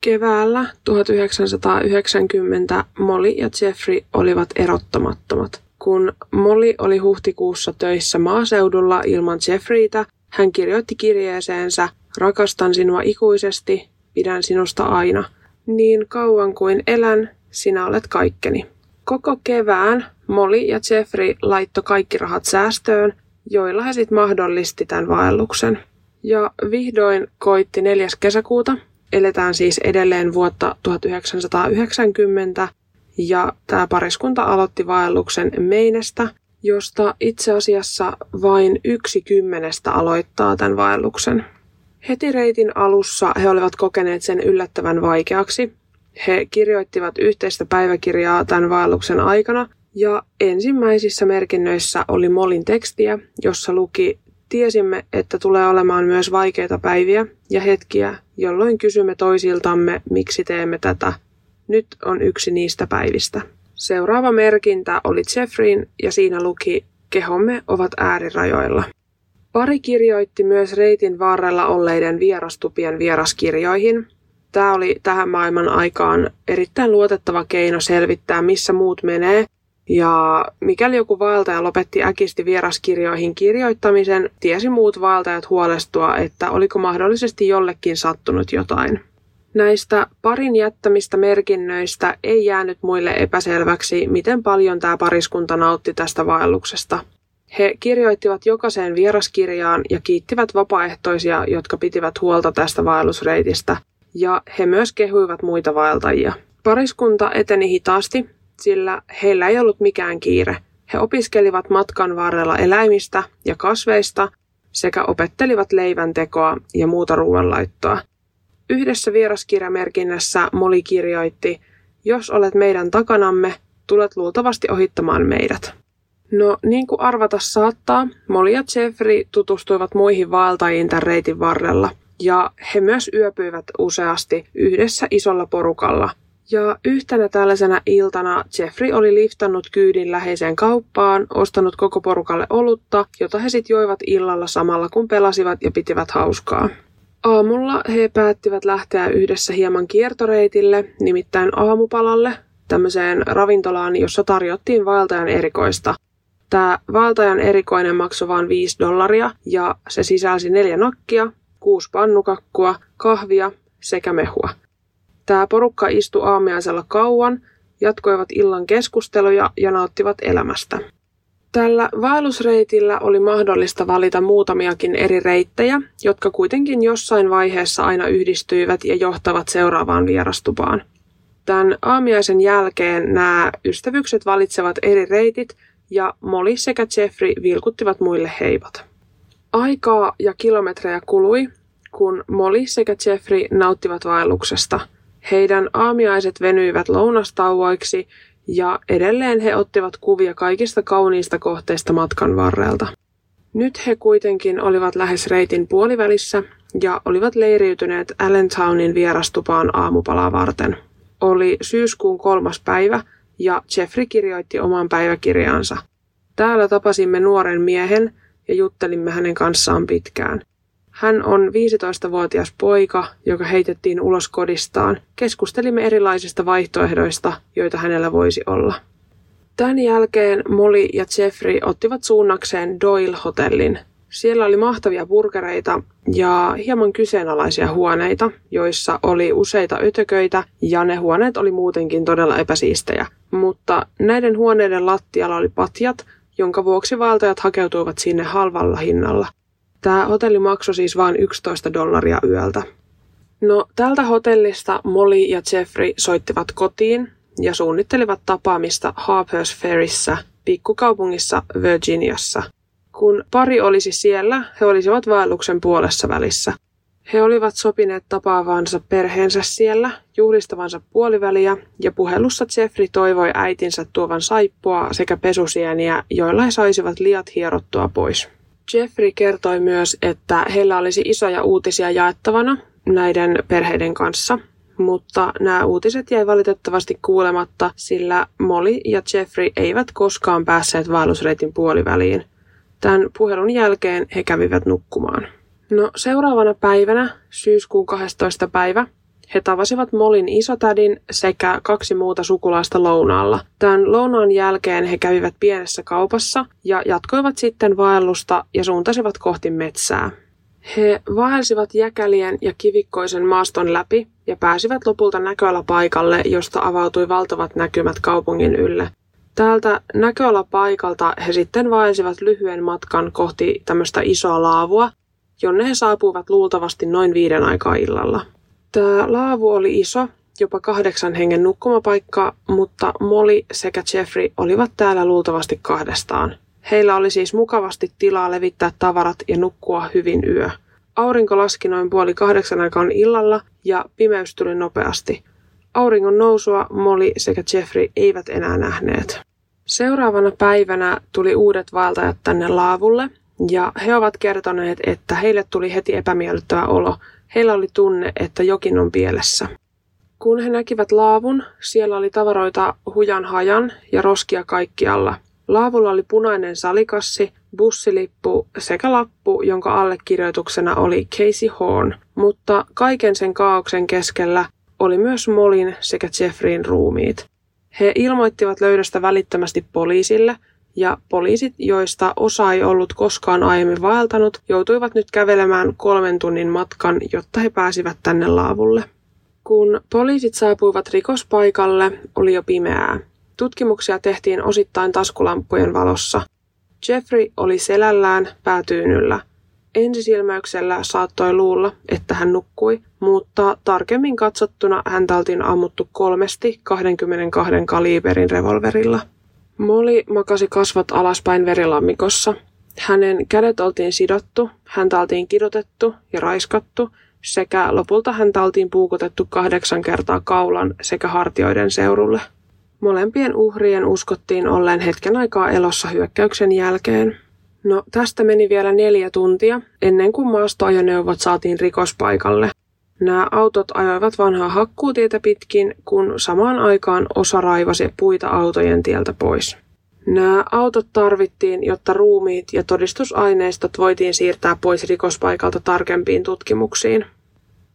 Keväällä 1990 Molly ja Jeffrey olivat erottamattomat. Kun Molly oli huhtikuussa töissä maaseudulla ilman Jeffreytä, hän kirjoitti kirjeeseensä Rakastan sinua ikuisesti, pidän sinusta aina. Niin kauan kuin elän, sinä olet kaikkeni. Koko kevään Molly ja Jeffrey laitto kaikki rahat säästöön, joilla he sitten mahdollisti tämän vaelluksen. Ja vihdoin koitti 4. kesäkuuta. Eletään siis edelleen vuotta 1990 ja tämä pariskunta aloitti vaelluksen Meinestä, josta itse asiassa vain yksi kymmenestä aloittaa tämän vaelluksen. Heti reitin alussa he olivat kokeneet sen yllättävän vaikeaksi, he kirjoittivat yhteistä päiväkirjaa tämän vaelluksen aikana, ja ensimmäisissä merkinnöissä oli Molin tekstiä, jossa luki Tiesimme, että tulee olemaan myös vaikeita päiviä ja hetkiä, jolloin kysymme toisiltamme, miksi teemme tätä. Nyt on yksi niistä päivistä. Seuraava merkintä oli Jeffreyn ja siinä luki Kehomme ovat äärirajoilla. Pari kirjoitti myös reitin varrella olleiden vierastupien vieraskirjoihin, Tämä oli tähän maailman aikaan erittäin luotettava keino selvittää, missä muut menee. Ja mikäli joku vaeltaja lopetti äkisti vieraskirjoihin kirjoittamisen, tiesi muut vaeltajat huolestua, että oliko mahdollisesti jollekin sattunut jotain. Näistä parin jättämistä merkinnöistä ei jäänyt muille epäselväksi, miten paljon tämä pariskunta nautti tästä vaelluksesta. He kirjoittivat jokaiseen vieraskirjaan ja kiittivät vapaaehtoisia, jotka pitivät huolta tästä vaellusreitistä – ja he myös kehuivat muita vaeltajia. Pariskunta eteni hitaasti, sillä heillä ei ollut mikään kiire. He opiskelivat matkan varrella eläimistä ja kasveista sekä opettelivat leivän tekoa ja muuta ruoanlaittoa. Yhdessä vieraskirjamerkinnässä Moli kirjoitti, jos olet meidän takanamme, tulet luultavasti ohittamaan meidät. No, niin kuin arvata saattaa, Molly ja Jeffrey tutustuivat muihin vaeltajiin tämän reitin varrella – ja he myös yöpyivät useasti yhdessä isolla porukalla. Ja yhtenä tällaisena iltana Jeffrey oli liftannut kyydin läheiseen kauppaan, ostanut koko porukalle olutta, jota he sitten joivat illalla samalla kun pelasivat ja pitivät hauskaa. Aamulla he päättivät lähteä yhdessä hieman kiertoreitille, nimittäin aamupalalle, tämmöiseen ravintolaan, jossa tarjottiin vaeltajan erikoista. Tämä vaeltajan erikoinen maksoi vain 5 dollaria ja se sisälsi neljä nakkia, kuusi pannukakkua, kahvia sekä mehua. Tämä porukka istui aamiaisella kauan, jatkoivat illan keskusteluja ja nauttivat elämästä. Tällä vaellusreitillä oli mahdollista valita muutamiakin eri reittejä, jotka kuitenkin jossain vaiheessa aina yhdistyivät ja johtavat seuraavaan vierastupaan. Tämän aamiaisen jälkeen nämä ystävykset valitsevat eri reitit ja Molly sekä Jeffrey vilkuttivat muille heivat. Aikaa ja kilometrejä kului, kun Molly sekä Jeffrey nauttivat vaelluksesta. Heidän aamiaiset venyivät lounastauoiksi ja edelleen he ottivat kuvia kaikista kauniista kohteista matkan varrelta. Nyt he kuitenkin olivat lähes reitin puolivälissä ja olivat leiriytyneet Allentownin vierastupaan aamupalaa varten. Oli syyskuun kolmas päivä ja Jeffrey kirjoitti oman päiväkirjaansa. Täällä tapasimme nuoren miehen ja juttelimme hänen kanssaan pitkään – hän on 15-vuotias poika, joka heitettiin ulos kodistaan. Keskustelimme erilaisista vaihtoehdoista, joita hänellä voisi olla. Tämän jälkeen Molly ja Jeffrey ottivat suunnakseen Doyle-hotellin. Siellä oli mahtavia burgereita ja hieman kyseenalaisia huoneita, joissa oli useita ötököitä ja ne huoneet oli muutenkin todella epäsiistejä. Mutta näiden huoneiden lattialla oli patjat, jonka vuoksi valtajat hakeutuivat sinne halvalla hinnalla. Tämä hotelli maksoi siis vain 11 dollaria yöltä. No, tältä hotellista Molly ja Jeffrey soittivat kotiin ja suunnittelivat tapaamista Harper's Ferryssä, pikkukaupungissa Virginiassa. Kun pari olisi siellä, he olisivat vaelluksen puolessa välissä. He olivat sopineet tapaavansa perheensä siellä, juhlistavansa puoliväliä, ja puhelussa Jeffrey toivoi äitinsä tuovan saippua sekä pesusieniä, joilla he saisivat liat hierottua pois. Jeffrey kertoi myös, että heillä olisi isoja uutisia jaettavana näiden perheiden kanssa, mutta nämä uutiset jäi valitettavasti kuulematta, sillä Molly ja Jeffrey eivät koskaan päässeet vaellusreitin puoliväliin. Tämän puhelun jälkeen he kävivät nukkumaan. No seuraavana päivänä, syyskuun 12. päivä, he tavasivat Molin isotädin sekä kaksi muuta sukulaista lounaalla. Tämän lounaan jälkeen he kävivät pienessä kaupassa ja jatkoivat sitten vaellusta ja suuntasivat kohti metsää. He vaelsivat jäkälien ja kivikkoisen maaston läpi ja pääsivät lopulta näköalapaikalle, josta avautui valtavat näkymät kaupungin ylle. Täältä näköalapaikalta he sitten vaelsivat lyhyen matkan kohti tämmöistä isoa laavua, jonne he saapuivat luultavasti noin viiden aikaa illalla. Tämä laavu oli iso, jopa kahdeksan hengen nukkumapaikka, mutta Molly sekä Jeffrey olivat täällä luultavasti kahdestaan. Heillä oli siis mukavasti tilaa levittää tavarat ja nukkua hyvin yö. Aurinko laski noin puoli kahdeksan aikaan illalla ja pimeys tuli nopeasti. Auringon nousua Molly sekä Jeffrey eivät enää nähneet. Seuraavana päivänä tuli uudet vaeltajat tänne laavulle ja he ovat kertoneet, että heille tuli heti epämiellyttävä olo – Heillä oli tunne, että jokin on pielessä. Kun he näkivät laavun, siellä oli tavaroita hujan hajan ja roskia kaikkialla. Laavulla oli punainen salikassi, bussilippu sekä lappu, jonka allekirjoituksena oli Casey Horn, mutta kaiken sen kaauksen keskellä oli myös Molin sekä Jeffreyn ruumiit. He ilmoittivat löydöstä välittömästi poliisille, ja poliisit, joista osa ei ollut koskaan aiemmin vaeltanut, joutuivat nyt kävelemään kolmen tunnin matkan, jotta he pääsivät tänne laavulle. Kun poliisit saapuivat rikospaikalle, oli jo pimeää. Tutkimuksia tehtiin osittain taskulampujen valossa. Jeffrey oli selällään päätyynyllä. Ensisilmäyksellä saattoi luulla, että hän nukkui, mutta tarkemmin katsottuna häntä oltiin ammuttu kolmesti 22 kaliberin revolverilla. Molly makasi kasvot alaspäin verilammikossa. Hänen kädet oltiin sidottu, häntä oltiin kidotettu ja raiskattu, sekä lopulta häntä oltiin puukotettu kahdeksan kertaa kaulan sekä hartioiden seurulle. Molempien uhrien uskottiin olleen hetken aikaa elossa hyökkäyksen jälkeen. No, tästä meni vielä neljä tuntia ennen kuin maastoajoneuvot saatiin rikospaikalle. Nämä autot ajoivat vanhaa hakkuutietä pitkin, kun samaan aikaan osa raivasi puita autojen tieltä pois. Nämä autot tarvittiin, jotta ruumiit ja todistusaineistot voitiin siirtää pois rikospaikalta tarkempiin tutkimuksiin.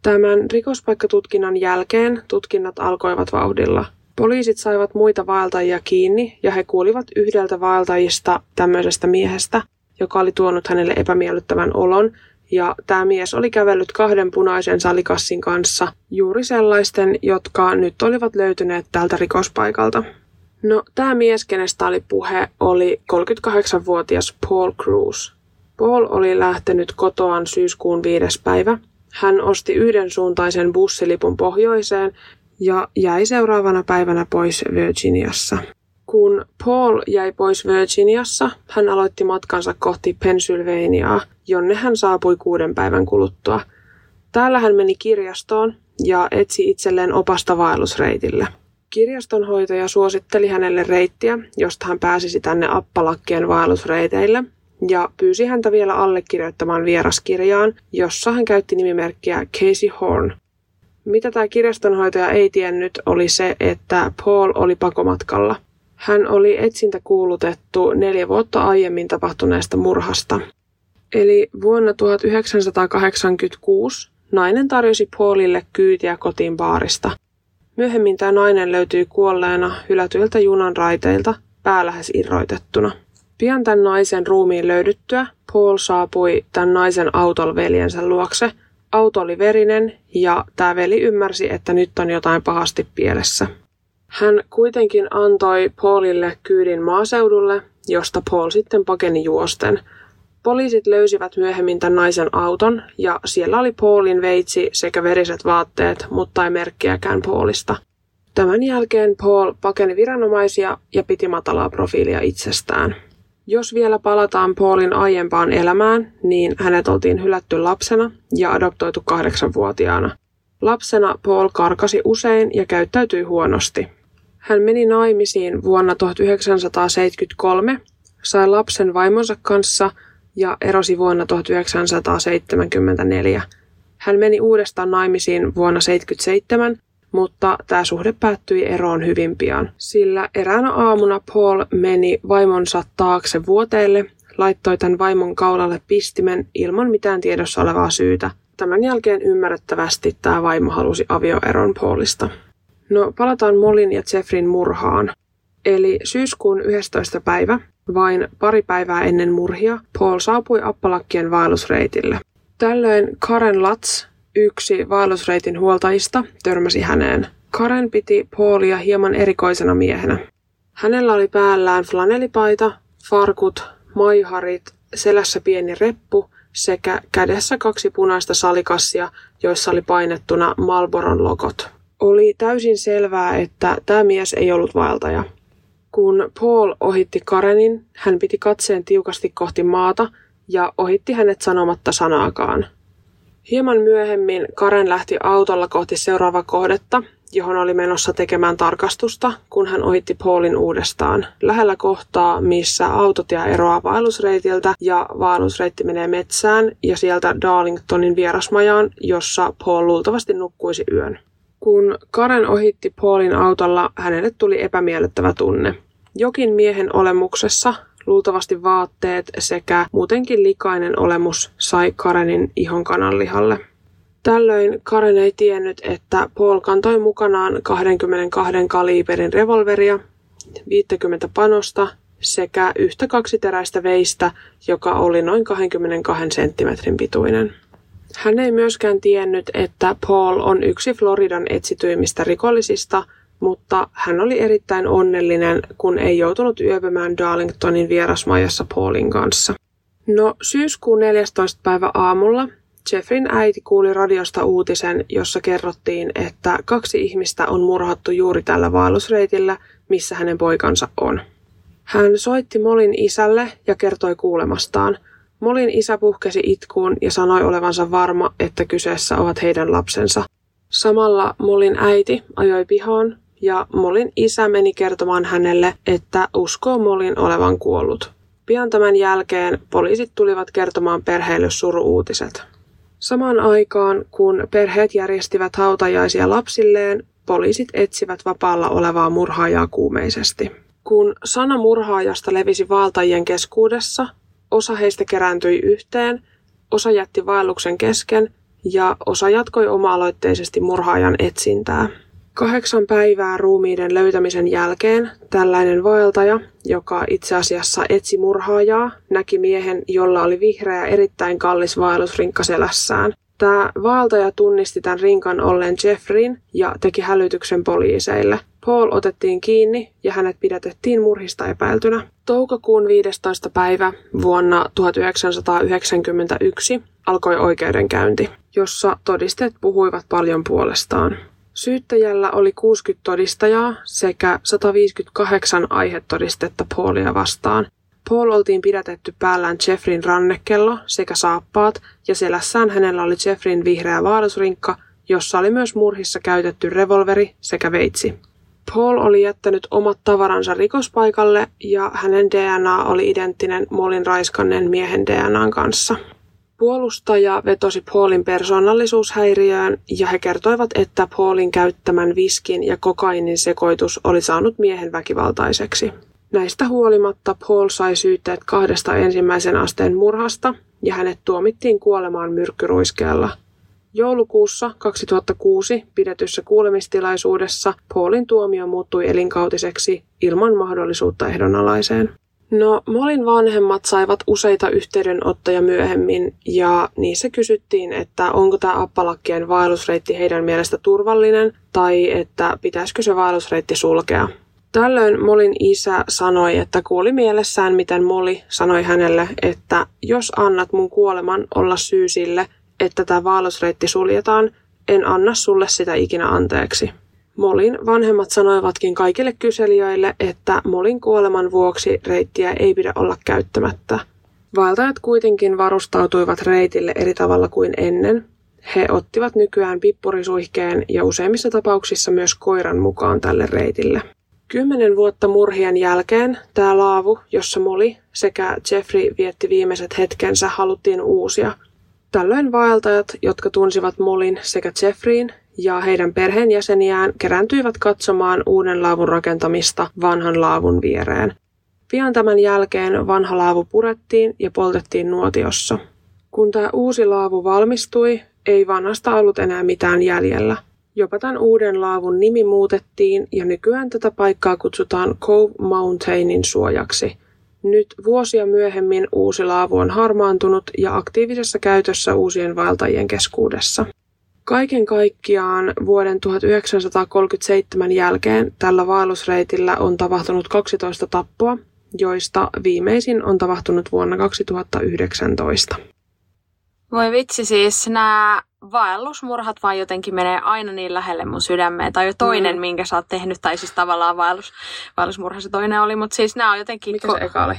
Tämän rikospaikkatutkinnan jälkeen tutkinnat alkoivat vauhdilla. Poliisit saivat muita vaeltajia kiinni ja he kuulivat yhdeltä vaeltajista tämmöisestä miehestä, joka oli tuonut hänelle epämiellyttävän olon ja tämä mies oli kävellyt kahden punaisen salikassin kanssa, juuri sellaisten, jotka nyt olivat löytyneet tältä rikospaikalta. No, tämä mies, kenestä oli puhe, oli 38-vuotias Paul Cruz. Paul oli lähtenyt kotoaan syyskuun viides päivä. Hän osti yhden suuntaisen bussilipun pohjoiseen ja jäi seuraavana päivänä pois Virginiassa. Kun Paul jäi pois Virginiassa, hän aloitti matkansa kohti Pennsylvaniaa, jonne hän saapui kuuden päivän kuluttua. Täällä hän meni kirjastoon ja etsi itselleen opasta vaellusreitille. Kirjastonhoitaja suositteli hänelle reittiä, josta hän pääsisi tänne Appalakkien vaellusreiteille, ja pyysi häntä vielä allekirjoittamaan vieraskirjaan, jossa hän käytti nimimerkkiä Casey Horn. Mitä tämä kirjastonhoitaja ei tiennyt, oli se, että Paul oli pakomatkalla – hän oli etsintä kuulutettu neljä vuotta aiemmin tapahtuneesta murhasta. Eli vuonna 1986 nainen tarjosi Paulille kyytiä kotiin baarista. Myöhemmin tämä nainen löytyi kuolleena hylätyiltä junan raiteilta, pää lähes irroitettuna. Pian tämän naisen ruumiin löydyttyä Paul saapui tämän naisen autolla veljensä luokse. Auto oli verinen ja tämä veli ymmärsi, että nyt on jotain pahasti pielessä. Hän kuitenkin antoi Paulille kyydin maaseudulle, josta Paul sitten pakeni juosten. Poliisit löysivät myöhemmin tämän naisen auton ja siellä oli Paulin veitsi sekä veriset vaatteet, mutta ei merkkiäkään Paulista. Tämän jälkeen Paul pakeni viranomaisia ja piti matalaa profiilia itsestään. Jos vielä palataan Paulin aiempaan elämään, niin hänet oltiin hylätty lapsena ja adoptoitu kahdeksanvuotiaana. Lapsena Paul karkasi usein ja käyttäytyi huonosti. Hän meni naimisiin vuonna 1973, sai lapsen vaimonsa kanssa ja erosi vuonna 1974. Hän meni uudestaan naimisiin vuonna 1977, mutta tämä suhde päättyi eroon hyvin pian, sillä eräänä aamuna Paul meni vaimonsa taakse vuoteelle, laittoi tämän vaimon kaulalle pistimen ilman mitään tiedossa olevaa syytä. Tämän jälkeen ymmärrettävästi tämä vaimo halusi avioeron Paulista. No palataan Molin ja Jeffrin murhaan. Eli syyskuun 11. päivä, vain pari päivää ennen murhia, Paul saapui Appalakkien vaellusreitille. Tällöin Karen Latz, yksi vaellusreitin huoltajista, törmäsi häneen. Karen piti Paulia hieman erikoisena miehenä. Hänellä oli päällään flanelipaita, farkut, maiharit, selässä pieni reppu sekä kädessä kaksi punaista salikassia, joissa oli painettuna Malboron logot. Oli täysin selvää, että tämä mies ei ollut vaeltaja. Kun Paul ohitti Karenin, hän piti katseen tiukasti kohti maata ja ohitti hänet sanomatta sanaakaan. Hieman myöhemmin Karen lähti autolla kohti seuraavaa kohdetta, johon oli menossa tekemään tarkastusta, kun hän ohitti Paulin uudestaan. Lähellä kohtaa, missä autotia eroaa vaellusreitiltä ja vaellusreitti menee metsään ja sieltä Darlingtonin vierasmajaan, jossa Paul luultavasti nukkuisi yön. Kun Karen ohitti Paulin autolla, hänelle tuli epämiellyttävä tunne. Jokin miehen olemuksessa, luultavasti vaatteet sekä muutenkin likainen olemus sai Karenin ihon kananlihalle. Tällöin Karen ei tiennyt, että Paul kantoi mukanaan 22 kaliiperin revolveria, 50 panosta sekä yhtä kaksiteräistä veistä, joka oli noin 22 senttimetrin pituinen. Hän ei myöskään tiennyt, että Paul on yksi Floridan etsityimmistä rikollisista, mutta hän oli erittäin onnellinen, kun ei joutunut yöpymään Darlingtonin vierasmajassa Paulin kanssa. No, syyskuun 14. päivä aamulla Jeffrin äiti kuuli radiosta uutisen, jossa kerrottiin, että kaksi ihmistä on murhattu juuri tällä vaellusreitillä, missä hänen poikansa on. Hän soitti Molin isälle ja kertoi kuulemastaan – Molin isä puhkesi itkuun ja sanoi olevansa varma, että kyseessä ovat heidän lapsensa. Samalla Molin äiti ajoi pihaan ja Molin isä meni kertomaan hänelle, että uskoo Molin olevan kuollut. Pian tämän jälkeen poliisit tulivat kertomaan perheelle suruuutiset. Samaan aikaan, kun perheet järjestivät hautajaisia lapsilleen, poliisit etsivät vapaalla olevaa murhaajaa kuumeisesti. Kun sana murhaajasta levisi valtajien keskuudessa, Osa heistä kerääntyi yhteen, osa jätti vaelluksen kesken ja osa jatkoi oma-aloitteisesti murhaajan etsintää. Kahdeksan päivää ruumiiden löytämisen jälkeen tällainen vaeltaja, joka itse asiassa etsi murhaajaa, näki miehen, jolla oli vihreä erittäin kallis vaellusrinkka selässään. Tämä vaeltaja tunnisti tämän rinkan olleen Jeffreyn ja teki hälytyksen poliiseille. Paul otettiin kiinni ja hänet pidätettiin murhista epäiltynä. Toukokuun 15. päivä vuonna 1991 alkoi oikeudenkäynti, jossa todisteet puhuivat paljon puolestaan. Syyttäjällä oli 60 todistajaa sekä 158 aihetodistetta Paulia vastaan. Paul oltiin pidätetty päällään Jeffrin rannekello sekä saappaat ja selässään hänellä oli Jeffrin vihreä vaarusrinkka, jossa oli myös murhissa käytetty revolveri sekä veitsi. Paul oli jättänyt omat tavaransa rikospaikalle ja hänen DNA oli identtinen Molin raiskanneen miehen DNAn kanssa. Puolustaja vetosi Paulin persoonallisuushäiriöön ja he kertoivat, että Paulin käyttämän viskin ja kokainin sekoitus oli saanut miehen väkivaltaiseksi. Näistä huolimatta Paul sai syytteet kahdesta ensimmäisen asteen murhasta ja hänet tuomittiin kuolemaan myrkkyruiskeella. Joulukuussa 2006 pidetyssä kuulemistilaisuudessa Paulin tuomio muuttui elinkautiseksi ilman mahdollisuutta ehdonalaiseen. No, Molin vanhemmat saivat useita yhteydenottoja myöhemmin ja niissä kysyttiin, että onko tämä Appalakkien vaellusreitti heidän mielestä turvallinen tai että pitäisikö se vaellusreitti sulkea. Tällöin Molin isä sanoi, että kuuli mielessään, miten Moli sanoi hänelle, että jos annat mun kuoleman olla syy sille, että tämä vaellusreitti suljetaan, en anna sulle sitä ikinä anteeksi. Molin vanhemmat sanoivatkin kaikille kyselijöille, että Molin kuoleman vuoksi reittiä ei pidä olla käyttämättä. Vaeltajat kuitenkin varustautuivat reitille eri tavalla kuin ennen. He ottivat nykyään pippurisuihkeen ja useimmissa tapauksissa myös koiran mukaan tälle reitille. Kymmenen vuotta murhien jälkeen tämä laavu, jossa Molly sekä Jeffrey vietti viimeiset hetkensä, haluttiin uusia. Tällöin vaeltajat, jotka tunsivat Molin sekä Jeffreyin ja heidän perheenjäseniään, kerääntyivät katsomaan uuden laavun rakentamista vanhan laavun viereen. Pian tämän jälkeen vanha laavu purettiin ja poltettiin nuotiossa. Kun tämä uusi laavu valmistui, ei vanhasta ollut enää mitään jäljellä – Jopa tämän uuden laavun nimi muutettiin ja nykyään tätä paikkaa kutsutaan Cove Mountainin suojaksi. Nyt vuosia myöhemmin uusi laavu on harmaantunut ja aktiivisessa käytössä uusien vaeltajien keskuudessa. Kaiken kaikkiaan vuoden 1937 jälkeen tällä vaellusreitillä on tapahtunut 12 tappoa, joista viimeisin on tapahtunut vuonna 2019. Voi vitsi siis, nämä vaellusmurhat vaan jotenkin menee aina niin lähelle mun sydämeen. Tai jo toinen, mm. minkä sä oot tehnyt, tai siis tavallaan vaellus, vaellusmurha se toinen oli, mutta siis nämä on jotenkin... Mikä ko- se eka oli?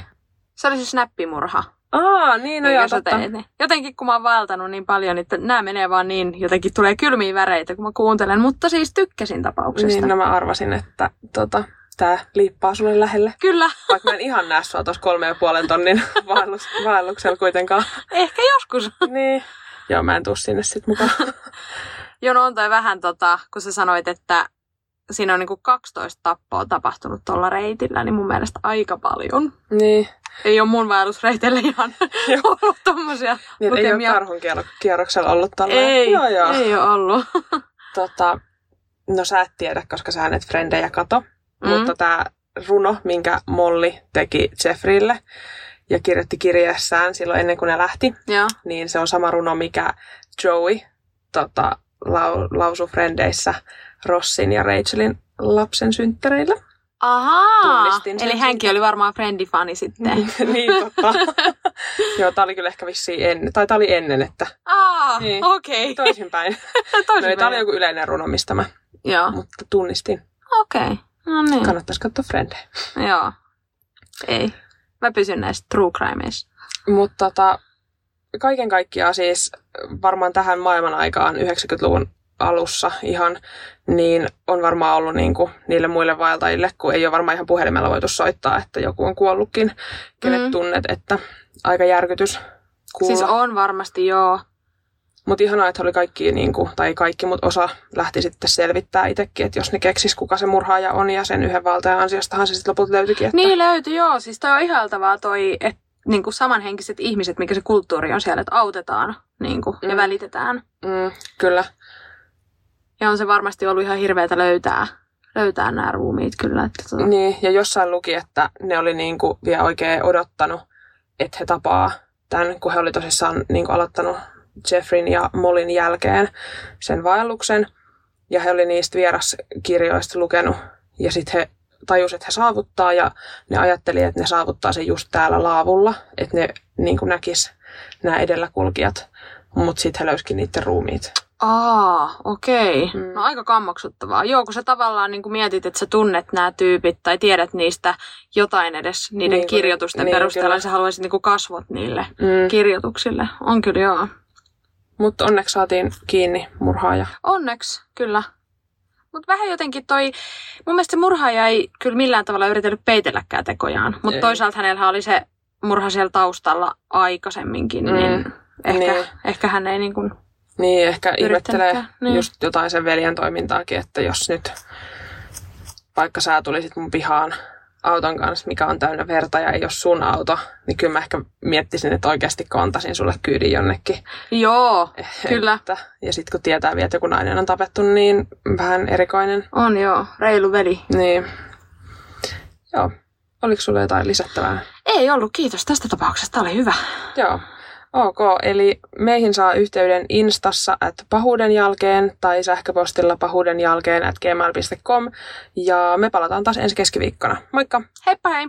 Se oli siis näppimurha. Aa, niin no joo, totta. Teet, Jotenkin kun mä oon vaeltanut niin paljon, että nämä menee vaan niin, jotenkin tulee kylmiä väreitä, kun mä kuuntelen, mutta siis tykkäsin tapauksesta. Niin, no mä arvasin, että tota, tää liippaa sulle lähelle. Kyllä. Vaikka mä en ihan näe sua tuossa kolme ja puolen tonnin vaellus, vaelluksella kuitenkaan. Ehkä joskus. niin. Joo, mä en tuu sinne sit mukaan. Joo, no on toi vähän tota, kun sä sanoit, että siinä on niinku 12 tappoa tapahtunut tuolla reitillä, niin mun mielestä aika paljon. Niin. Ei ole mun vaellusreiteillä ihan ollut tommosia niin, lukemia. Ei ole karhun kierroksella ollut tällä. Ei, joo, joo. ei ole ollut. tota, no sä et tiedä, koska sä et frendejä kato. Mm. Mutta tämä runo, minkä Molli teki Jeffreylle ja kirjoitti kirjeessään silloin ennen kuin ne lähti, ja. niin se on sama runo, mikä Joey tota, lau, lausui Frendeissä Rossin ja Rachelin lapsen synttäreillä. Ahaa, eli hänkin oli varmaan Friendifani sitten. niin, totta. Joo, tää oli kyllä ehkä vissiin ennen, tai tää oli ennen, että... Aa, niin, okei. Okay. Toisinpäin. Toisinpäin. no, tää oli joku yleinen runo, mistä mä Joo. mutta tunnistin. Okei. Okay. No niin. Kannattaisi katsoa Frendejä. Joo. Ei. Mä pysyn näissä true crimeissa. Mutta tota, kaiken kaikkiaan siis varmaan tähän maailman aikaan 90-luvun alussa ihan, niin on varmaan ollut niin kuin niille muille vaeltajille, kun ei ole varmaan ihan puhelimella voitu soittaa, että joku on kuollutkin, kenet mm. tunnet, että aika järkytys kuulla. Siis on varmasti, joo. Mutta ihanaa, että oli kaikki, niin kuin, tai kaikki, mutta osa lähti sitten selvittää itsekin, että jos ne keksis, kuka se murhaaja on, ja sen yhden valtajan ansiostahan se sitten lopulta löytyikin. Että... Niin löytyi, joo. Siis toi on ihaltavaa toi, että niin kuin samanhenkiset ihmiset, mikä se kulttuuri on siellä, että autetaan niin kuin, mm. ja välitetään. Mm, kyllä. Ja on se varmasti ollut ihan hirveätä löytää, löytää nämä ruumiit kyllä. Että tota... Niin, ja jossain luki, että ne oli niinku vielä oikein odottanut, että he tapaa tämän, kun he oli tosissaan niinku aloittanut Jeffrin ja Molin jälkeen sen vaelluksen. Ja he oli niistä vieraskirjoista lukenut. Ja sitten he tajusivat, että he saavuttaa ja ne ajatteli, että ne saavuttaa sen just täällä laavulla. Että ne niin näkis nämä edelläkulkijat. Mutta sitten he löysikin niiden ruumiit. Aa, okei. Okay. Mm. No aika kammaksuttavaa. Joo, kun sä tavallaan niin kun mietit, että sä tunnet nämä tyypit tai tiedät niistä jotain edes niiden niin, kirjoitusten niin, perusteella, kyllä. sä haluaisit niin kasvot niille mm. kirjoituksille. On kyllä joo. Mutta onneksi saatiin kiinni murhaaja. Onneksi, kyllä. Mutta vähän jotenkin toi, mun mielestä se murhaaja ei kyllä millään tavalla yritellyt peitelläkään tekojaan. Mutta toisaalta hänellä oli se murha siellä taustalla aikaisemminkin, mm. niin, ehkä, niin ehkä hän ei niin kuin Niin, ehkä ihmettelee niin. just jotain sen veljen toimintaakin, että jos nyt vaikka sä tulisit mun pihaan auton kanssa, mikä on täynnä verta ja ei ole sun auto, niin kyllä mä ehkä miettisin, että oikeasti kontasin sulle kyydin jonnekin. Joo, eh, kyllä. Että, ja sitten kun tietää vielä, että joku nainen on tapettu, niin vähän erikoinen. On joo, reilu veli. Niin. Joo. Oliko sulle jotain lisättävää? Ei ollut, kiitos tästä tapauksesta, oli hyvä. Joo. Ok, eli meihin saa yhteyden instassa at pahuuden jälkeen tai sähköpostilla pahuuden jälkeen at gmail.com ja me palataan taas ensi keskiviikkona. Moikka! Heippa hei!